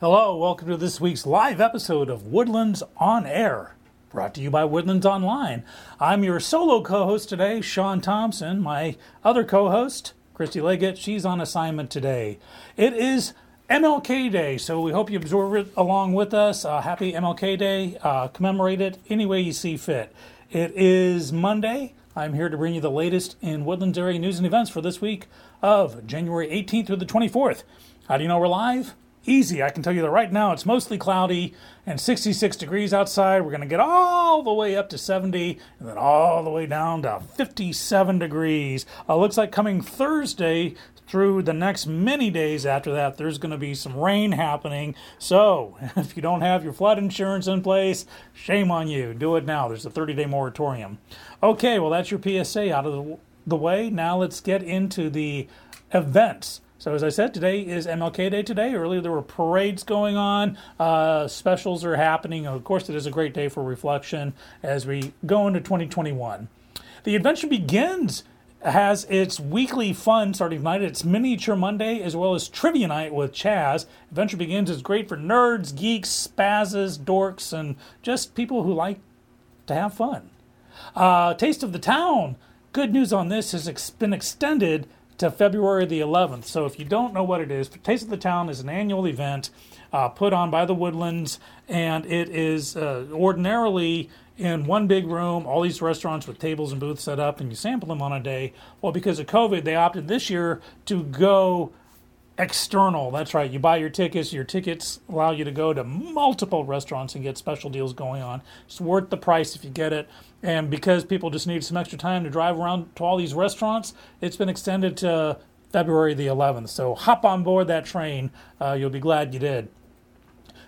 Hello, welcome to this week's live episode of Woodlands on Air, brought to you by Woodlands Online. I'm your solo co host today, Sean Thompson. My other co host, Christy Leggett, she's on assignment today. It is MLK Day, so we hope you absorb it along with us. Uh, happy MLK Day. Uh, commemorate it any way you see fit. It is Monday. I'm here to bring you the latest in Woodlands area news and events for this week of January 18th through the 24th. How do you know we're live? Easy. I can tell you that right now it's mostly cloudy and 66 degrees outside. We're going to get all the way up to 70 and then all the way down to 57 degrees. Uh, looks like coming Thursday through the next many days after that, there's going to be some rain happening. So if you don't have your flood insurance in place, shame on you. Do it now. There's a 30 day moratorium. Okay, well, that's your PSA out of the, the way. Now let's get into the events. So, as I said, today is MLK Day today. Earlier there were parades going on, uh, specials are happening. Of course, it is a great day for reflection as we go into 2021. The adventure begins has its weekly fun starting tonight. It's Miniature Monday as well as Trivia Night with Chaz. Adventure Begins is great for nerds, geeks, spazzes, dorks, and just people who like to have fun. Uh, Taste of the Town. Good news on this has been extended to February the 11th. So if you don't know what it is, Taste of the Town is an annual event uh, put on by the Woodlands, and it is uh, ordinarily in one big room, all these restaurants with tables and booths set up, and you sample them on a day. Well, because of COVID, they opted this year to go external. That's right. You buy your tickets. Your tickets allow you to go to multiple restaurants and get special deals going on. It's worth the price if you get it. And because people just need some extra time to drive around to all these restaurants, it's been extended to February the 11th. So hop on board that train. Uh, you'll be glad you did.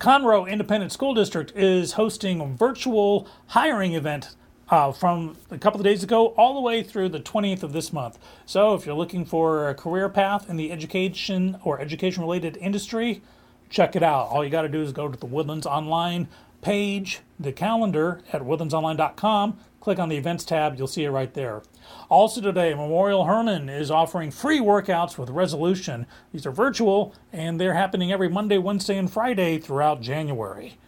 Conroe Independent School District is hosting a virtual hiring event uh, from a couple of days ago all the way through the 20th of this month. So if you're looking for a career path in the education or education related industry, check it out. All you got to do is go to the Woodlands Online page, the calendar at woodlandsonline.com. Click on the events tab, you'll see it right there. Also, today, Memorial Hermann is offering free workouts with resolution. These are virtual and they're happening every Monday, Wednesday, and Friday throughout January.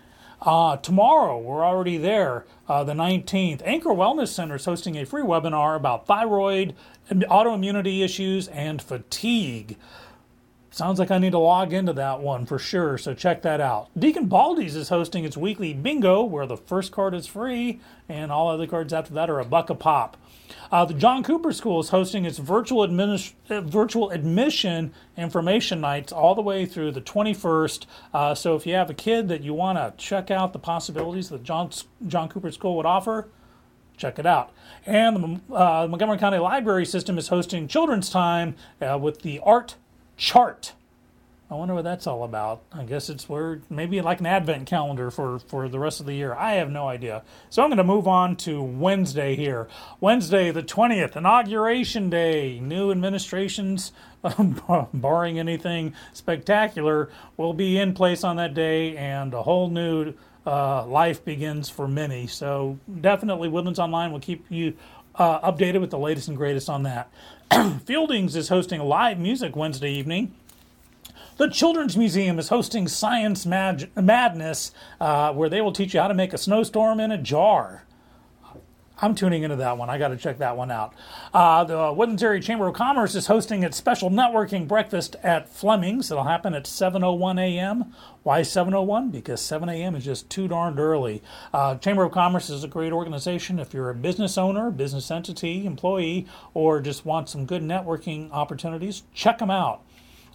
Uh, tomorrow, we're already there, uh, the 19th. Anchor Wellness Center is hosting a free webinar about thyroid, autoimmunity issues, and fatigue. Sounds like I need to log into that one for sure, so check that out. Deacon Baldy's is hosting its weekly bingo where the first card is free and all other cards after that are a buck a pop. Uh, the John Cooper School is hosting its virtual, administ- uh, virtual admission information nights all the way through the 21st. Uh, so if you have a kid that you want to check out the possibilities that John, John Cooper School would offer, check it out. And the uh, Montgomery County Library System is hosting Children's Time uh, with the Art chart. I wonder what that's all about. I guess it's where maybe like an advent calendar for, for the rest of the year. I have no idea. So I'm going to move on to Wednesday here. Wednesday, the 20th, Inauguration Day. New administrations, barring anything spectacular, will be in place on that day, and a whole new uh, life begins for many. So definitely, Woodlands Online will keep you uh, updated with the latest and greatest on that. Fieldings is hosting live music Wednesday evening. The Children's Museum is hosting Science Madness, uh, where they will teach you how to make a snowstorm in a jar. I'm tuning into that one. I got to check that one out. Uh, the Woodlands Area Chamber of Commerce is hosting its special networking breakfast at Fleming's. It'll happen at 7:01 a.m. Why 7:01? Because 7 a.m. is just too darned early. Uh, Chamber of Commerce is a great organization. If you're a business owner, business entity, employee, or just want some good networking opportunities, check them out.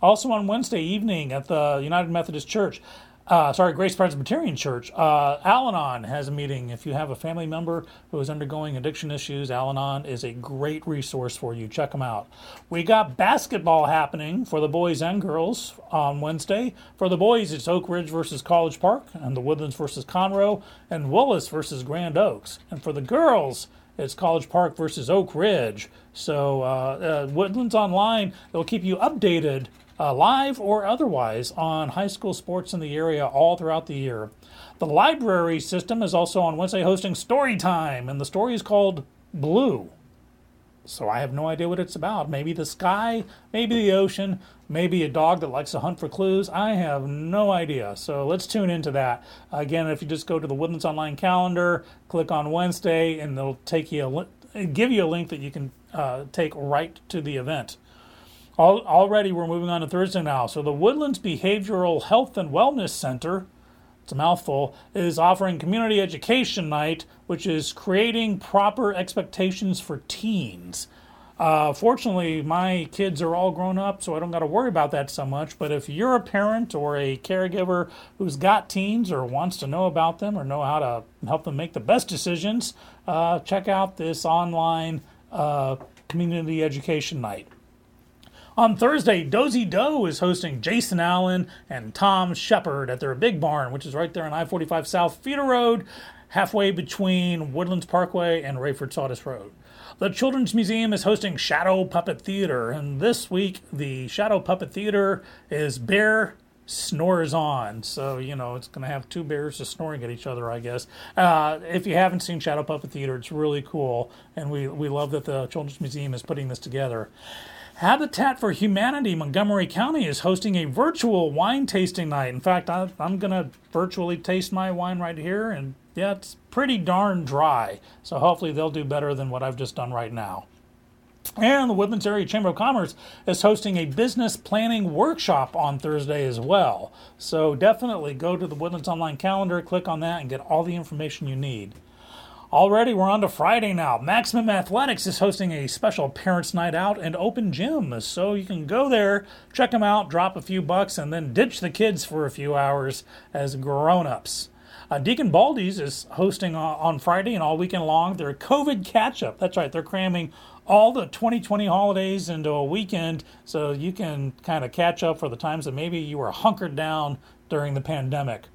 Also on Wednesday evening at the United Methodist Church, uh, sorry, Grace Presbyterian Church, uh, Al Anon has a meeting. If you have a family member who is undergoing addiction issues, Al Anon is a great resource for you. Check them out. We got basketball happening for the boys and girls on Wednesday. For the boys, it's Oak Ridge versus College Park, and the Woodlands versus Conroe, and Willis versus Grand Oaks. And for the girls, it's College Park versus Oak Ridge. So uh, uh, Woodlands Online, they'll keep you updated uh, live or otherwise, on high school sports in the area all throughout the year. The library system is also on Wednesday hosting Story Time, and the story is called Blue. So I have no idea what it's about. Maybe the sky, maybe the ocean, maybe a dog that likes to hunt for clues. I have no idea. So let's tune into that. Again, if you just go to the Woodlands Online calendar, click on Wednesday, and they'll take you a, give you a link that you can uh, take right to the event. All, already, we're moving on to Thursday now. So the Woodlands Behavioral Health and Wellness Center it's a mouthful, is offering community education night, which is creating proper expectations for teens. Uh, fortunately, my kids are all grown up, so I don't got to worry about that so much. But if you're a parent or a caregiver who's got teens or wants to know about them or know how to help them make the best decisions, uh, check out this online uh, community education night. On Thursday, Dosey Doe is hosting Jason Allen and Tom Shepard at their big barn, which is right there on I 45 South Feeder Road, halfway between Woodlands Parkway and Rayford Sawdust Road. The Children's Museum is hosting Shadow Puppet Theater, and this week the Shadow Puppet Theater is Bear Snores On. So, you know, it's going to have two bears just snoring at each other, I guess. Uh, if you haven't seen Shadow Puppet Theater, it's really cool, and we, we love that the Children's Museum is putting this together. Habitat for Humanity Montgomery County is hosting a virtual wine tasting night. In fact, I, am going to virtually taste my wine right here, and yeah, it's pretty darn dry. So hopefully they'll do better than what I've just done right now. And the Woodlands Area Chamber of Commerce is hosting a business planning workshop on Thursday as well. So definitely go to the Woodlands Online calendar, click on that, and get all the information you need. Already, we're on to Friday now. Maximum Athletics is hosting a special Parents' Night Out and open gym. So you can go there, check them out, drop a few bucks, and then ditch the kids for a few hours as grown ups. Uh, Deacon Baldy's is hosting uh, on Friday and all weekend long their COVID catch up. That's right, they're cramming all the 2020 holidays into a weekend so you can kind of catch up for the times that maybe you were hunkered down during the pandemic.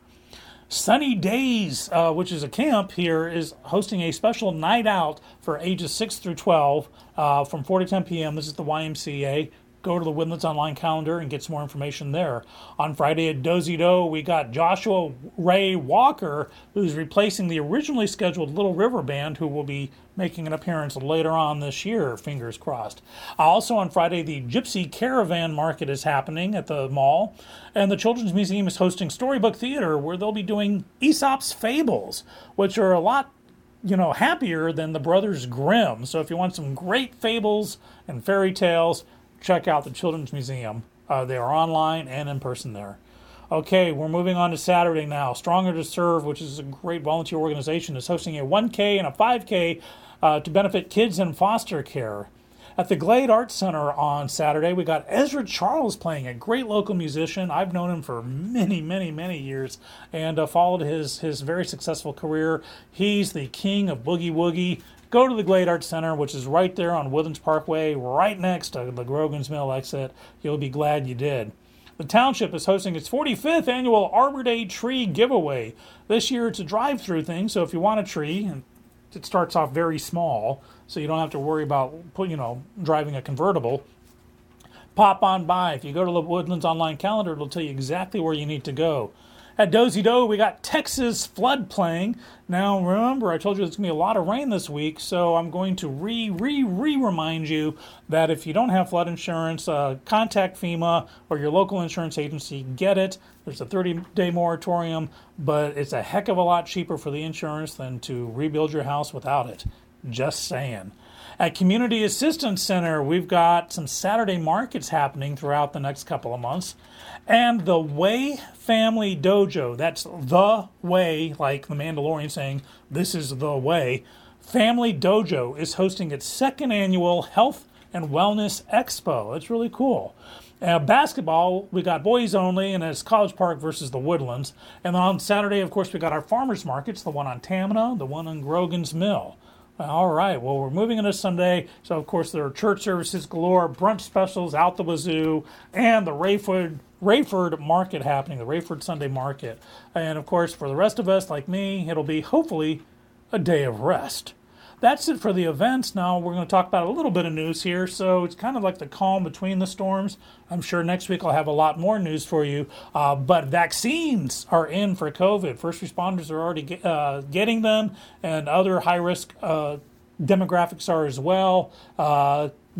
Sunny Days, uh, which is a camp here, is hosting a special night out for ages 6 through 12 uh, from 4 to 10 p.m. This is the YMCA go to the Woodlands Online calendar and get some more information there. On Friday at Dosey Doe, we got Joshua Ray Walker, who's replacing the originally scheduled Little River Band, who will be making an appearance later on this year, fingers crossed. Also on Friday, the Gypsy Caravan Market is happening at the mall, and the Children's Museum is hosting Storybook Theater, where they'll be doing Aesop's Fables, which are a lot you know, happier than the Brothers Grimm. So if you want some great fables and fairy tales, check out the Children's Museum. Uh, they are online and in person there. Okay, we're moving on to Saturday now. Stronger to Serve, which is a great volunteer organization, is hosting a 1K and a 5K uh, to benefit kids in foster care. At the Glade Arts Center on Saturday, we got Ezra Charles playing, a great local musician. I've known him for many, many, many years and uh, followed his, his very successful career. He's the king of Boogie Woogie go to the Glade Arts Center, which is right there on Woodlands Parkway, right next to the Grogan's Mill exit. You'll be glad you did. The township is hosting its 45th annual Arbor Day tree giveaway. This year it's a drive through thing, so if you want a tree, and it starts off very small, so you don't have to worry about you know driving a convertible. Pop on by. If you go to the Woodlands online calendar, it'll tell you exactly where you need to go. At Dosey Doe, we got Texas flood playing. Now, remember, I told you there's going to be a lot of rain this week, so I'm going to re, re, re remind you that if you don't have flood insurance, uh, contact FEMA or your local insurance agency. Get it. There's a 30 day moratorium, but it's a heck of a lot cheaper for the insurance than to rebuild your house without it. Just saying. At Community Assistance Center, we've got some Saturday markets happening throughout the next couple of months. And the Way Family Dojo, that's the way, like the Mandalorian saying, this is the way. Family Dojo is hosting its second annual Health and Wellness Expo. It's really cool. Uh, basketball, we got boys only, and it's College Park versus the Woodlands. And on Saturday, of course, we got our farmers markets, the one on Tamina, the one on Grogan's Mill. All right. Well, we're moving into Sunday, so of course there are church services galore, brunch specials out the wazoo, and the Rayford Rayford Market happening, the Rayford Sunday Market. And of course, for the rest of us, like me, it'll be hopefully a day of rest that's it for the events. Now we're going to talk about a little bit of news here. So it's kind of like the calm between the storms. I'm sure next week I'll have a lot more news for you. Uh, but vaccines are in for COVID. First responders are already get, uh, getting them, and other high risk uh, demographics are as well.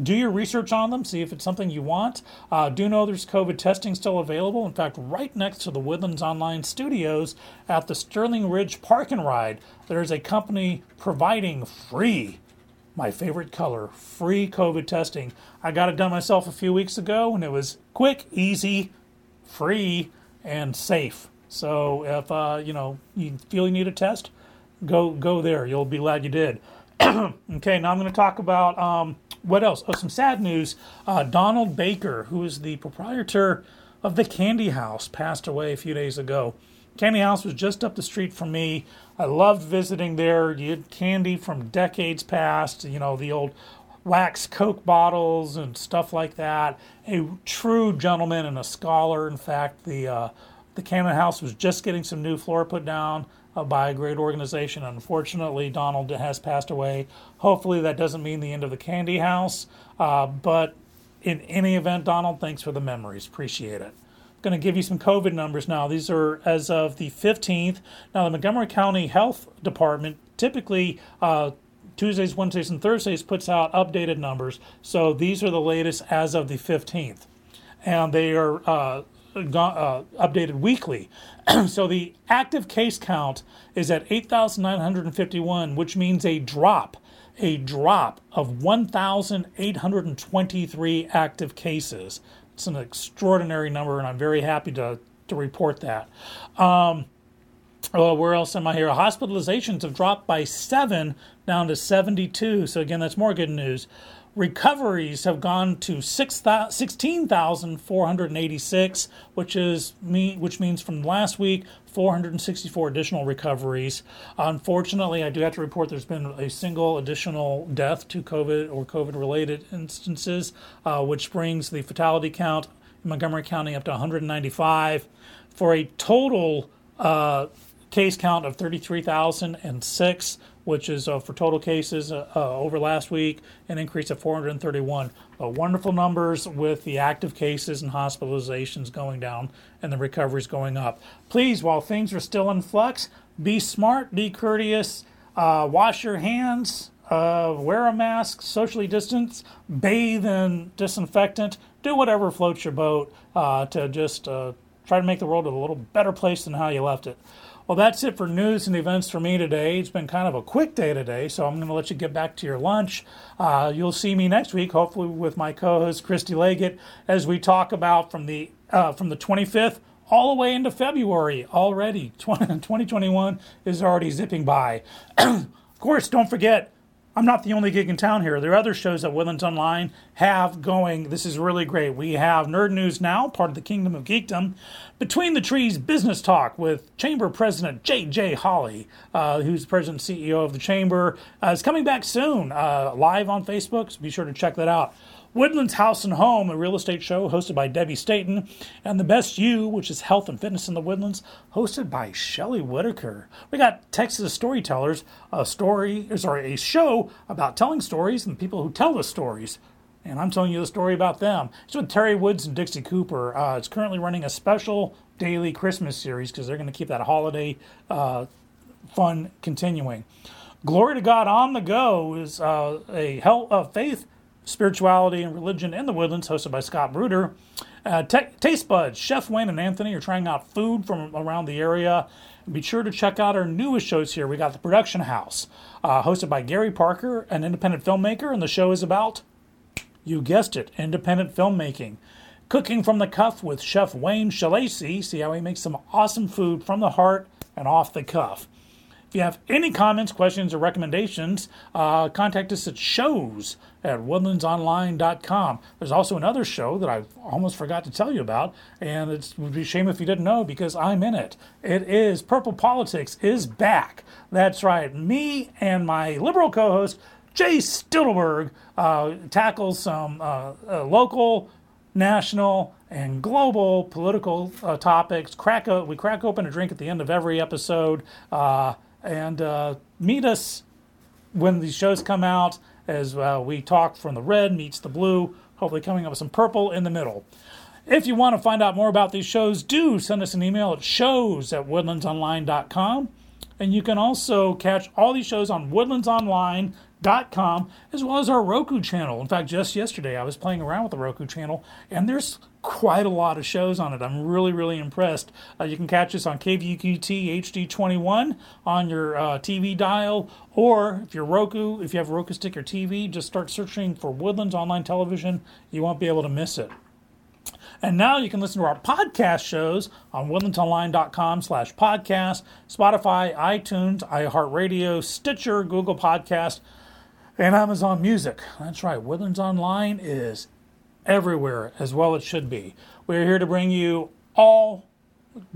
Do your research on them, see if it's something you want. Uh, do know there's COVID testing still available. In fact, right next to the Woodlands Online studios at the Sterling Ridge Park and Ride, there's a company providing free, my favorite color, free COVID testing. I got it done myself a few weeks ago, and it was quick, easy, free, and safe. So if uh, you know you feel you need a test, go go there. You'll be glad you did. okay, now I'm going to talk about um, what else? Oh, some sad news. Uh, Donald Baker, who is the proprietor of the Candy House, passed away a few days ago. Candy House was just up the street from me. I loved visiting there. You had candy from decades past, you know, the old wax Coke bottles and stuff like that. A true gentleman and a scholar. In fact, the uh, the Candy House was just getting some new floor put down by a great organization. Unfortunately, Donald has passed away. Hopefully, that doesn't mean the end of the Candy House. Uh, but in any event, Donald, thanks for the memories. Appreciate it. I'm going to give you some COVID numbers now. These are as of the 15th. Now, the Montgomery County Health Department typically uh, Tuesdays, Wednesdays, and Thursdays puts out updated numbers. So these are the latest as of the 15th. And they are uh, uh, updated weekly. so the active case count is at 8,951, which means a drop, a drop of 1,823 active cases. It's an extraordinary number, and I'm very happy to, to report that. Um, well, where else am I here? Hospitalizations have dropped by seven down to 72. So, again, that's more good news recoveries have gone to 16,486, which is me, which means from last week 464 additional recoveries. Unfortunately, I do have to report there's been a single additional death to COVID or COVID-related instances, uh, which brings the fatality count in Montgomery County up to 195, for a total uh, case count of 33,006 which is uh, for total cases uh, uh, over last week, an increase of 431. Uh, wonderful numbers with the active cases and hospitalizations going down and the recoveries going up. Please, while things are still in flux, be smart, be courteous, uh, wash your hands, uh, wear a mask, socially distance, bathe in disinfectant, do whatever floats your boat to just try to make the world a little better place than how you left it. Well, that's it for news and events for me today. It's been kind of a quick day today, so I'm going to let you get back to your lunch. Uh, you'll see me next week, hopefully with my co-host Christy Leggett, as we talk about from the uh, from the 25th all the way into February already. 2021 is already zipping by. of course, don't forget I'm not the only gig in town here. There are other shows that Woodlands Online have going. This is really great. We have Nerd News Now, part of the Kingdom of Geekdom. Between the Trees Business Talk with Chamber President J.J. Hollie, uh, who's president and CEO of the Chamber, uh, is coming back soon, uh, live on Facebook, so be sure to check that out. Woodlands House and Home, a real estate show hosted by Debbie Staten, and The Best You, which is health and fitness in the Woodlands, hosted by Shelley Whitaker. We got Texas Storytellers, a story, sorry, a show about telling stories and people who tell the stories. And I'm telling you the story about them. It's with Terry Woods and Dixie Cooper. Uh, it's currently running a special daily Christmas series because they're going to keep that holiday uh, fun continuing. Glory to God on the Go is uh, a health, faith Spirituality and Religion in the Woodlands, hosted by Scott Bruder. Uh, Taste Buds, Chef Wayne and Anthony are trying out food from around the area. Be sure to check out our newest shows here. We got The Production House, uh, hosted by Gary Parker, an independent filmmaker, and the show is about, you guessed it, independent filmmaking. Cooking from the Cuff with Chef Wayne Shalacy. See how he makes some awesome food from the heart and off the cuff. If you have any comments, questions, or recommendations, uh, contact us at shows at woodlandsonline.com. There's also another show that I almost forgot to tell you about, and it would be a shame if you didn't know because I'm in it. It is Purple Politics is back. That's right. Me and my liberal co-host Jay Stillberg uh, tackles some uh, uh, local, national, and global political uh, topics. Crack a, we crack open a drink at the end of every episode. And uh, meet us when these shows come out as uh, we talk from the red meets the blue, hopefully coming up with some purple in the middle. If you want to find out more about these shows, do send us an email at shows at woodlandsonline.com. And you can also catch all these shows on woodlandsonline.com com, as well as our Roku channel. In fact, just yesterday I was playing around with the Roku channel, and there's quite a lot of shows on it. I'm really, really impressed. Uh, you can catch us on KVQT HD21 on your uh, TV dial, or if you're Roku, if you have Roku stick or TV, just start searching for Woodlands Online Television. You won't be able to miss it. And now you can listen to our podcast shows on woodlandsonline.com slash podcast, Spotify, iTunes, iHeartRadio, Stitcher, Google Podcast, and Amazon Music. That's right, Woodlands Online is everywhere, as well it should be. We're here to bring you all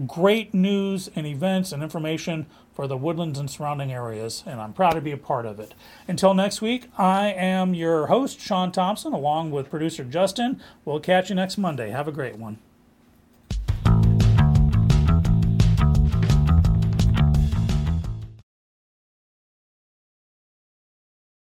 great news and events and information for the woodlands and surrounding areas, and I'm proud to be a part of it. Until next week, I am your host, Sean Thompson, along with producer Justin. We'll catch you next Monday. Have a great one.